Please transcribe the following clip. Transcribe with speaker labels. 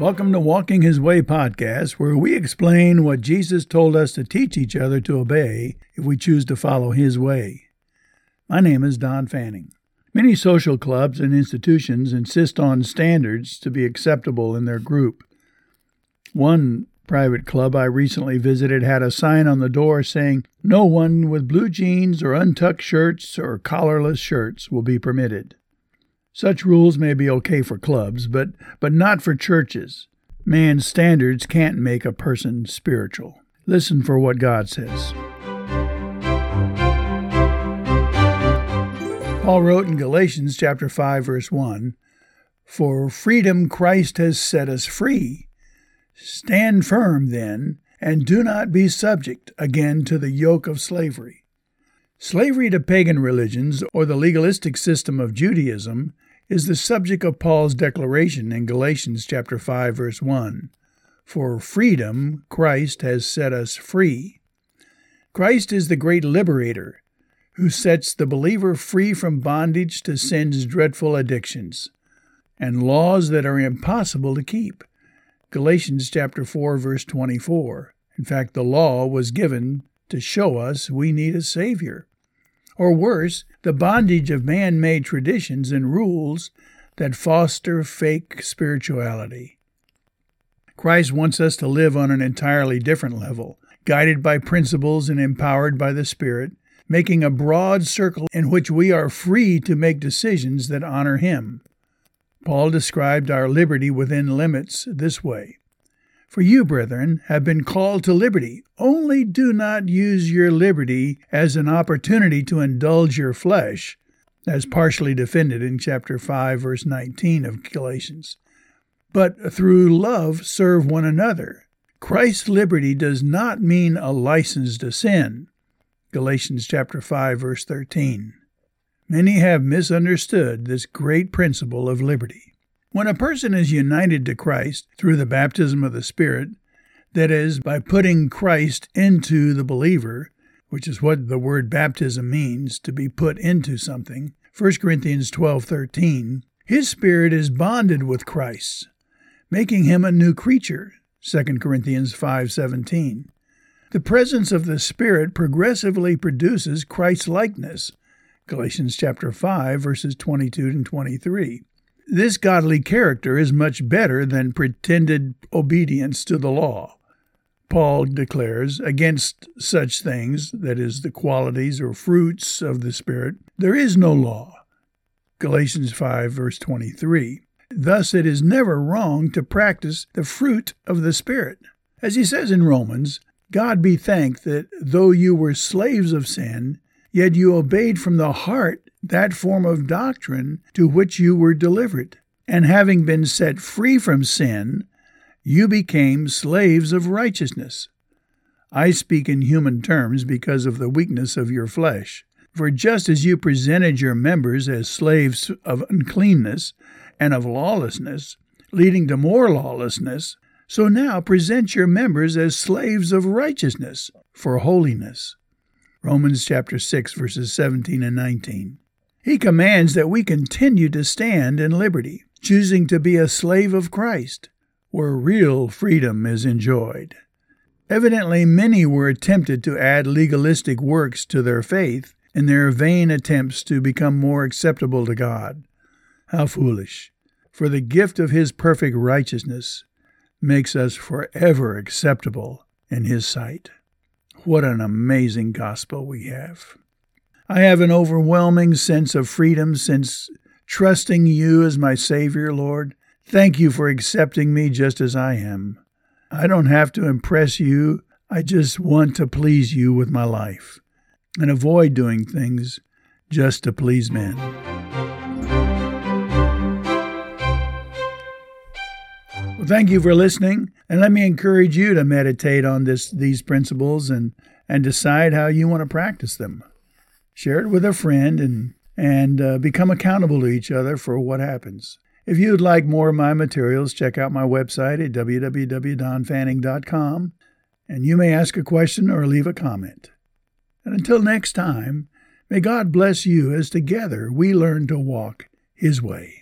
Speaker 1: Welcome to Walking His Way podcast, where we explain what Jesus told us to teach each other to obey if we choose to follow His way. My name is Don Fanning. Many social clubs and institutions insist on standards to be acceptable in their group. One private club I recently visited had a sign on the door saying, No one with blue jeans or untucked shirts or collarless shirts will be permitted. Such rules may be okay for clubs, but, but not for churches. Man's standards can't make a person spiritual. Listen for what God says. Paul wrote in Galatians chapter 5 verse 1, "For freedom Christ has set us free. Stand firm then, and do not be subject again to the yoke of slavery." Slavery to pagan religions or the legalistic system of Judaism is the subject of Paul's declaration in Galatians chapter 5 verse 1. For freedom Christ has set us free. Christ is the great liberator who sets the believer free from bondage to sin's dreadful addictions and laws that are impossible to keep. Galatians chapter 4 verse 24. In fact, the law was given to show us we need a savior or worse, the bondage of man made traditions and rules that foster fake spirituality. Christ wants us to live on an entirely different level, guided by principles and empowered by the Spirit, making a broad circle in which we are free to make decisions that honor Him. Paul described our liberty within limits this way for you, brethren, have been called to liberty. Only do not use your liberty as an opportunity to indulge your flesh, as partially defended in chapter 5, verse 19 of Galatians, but through love serve one another. Christ's liberty does not mean a license to sin. Galatians chapter 5 verse 13. Many have misunderstood this great principle of liberty. When a person is united to Christ through the baptism of the Spirit, that is, by putting Christ into the believer, which is what the word baptism means, to be put into something, 1 Corinthians 12:13, his spirit is bonded with Christ, making him a new creature, 2 Corinthians 5:17. The presence of the Spirit progressively produces Christ's likeness, Galatians chapter 5 verses 22 and 23. This godly character is much better than pretended obedience to the law. Paul declares, against such things, that is, the qualities or fruits of the Spirit, there is no law. Galatians 5, verse 23. Thus, it is never wrong to practice the fruit of the Spirit. As he says in Romans, God be thanked that though you were slaves of sin, yet you obeyed from the heart that form of doctrine to which you were delivered. And having been set free from sin, you became slaves of righteousness. I speak in human terms because of the weakness of your flesh. For just as you presented your members as slaves of uncleanness and of lawlessness, leading to more lawlessness, so now present your members as slaves of righteousness for holiness. Romans chapter 6 verses 17 and 19. He commands that we continue to stand in liberty, choosing to be a slave of Christ, where real freedom is enjoyed. Evidently, many were tempted to add legalistic works to their faith in their vain attempts to become more acceptable to God. How foolish! For the gift of His perfect righteousness makes us forever acceptable in His sight. What an amazing gospel we have! I have an overwhelming sense of freedom since trusting you as my Savior, Lord. Thank you for accepting me just as I am. I don't have to impress you. I just want to please you with my life and avoid doing things just to please men. Well, thank you for listening, and let me encourage you to meditate on this, these principles and, and decide how you want to practice them share it with a friend, and, and uh, become accountable to each other for what happens. If you'd like more of my materials, check out my website at www.donfanning.com, and you may ask a question or leave a comment. And until next time, may God bless you as together we learn to walk His way.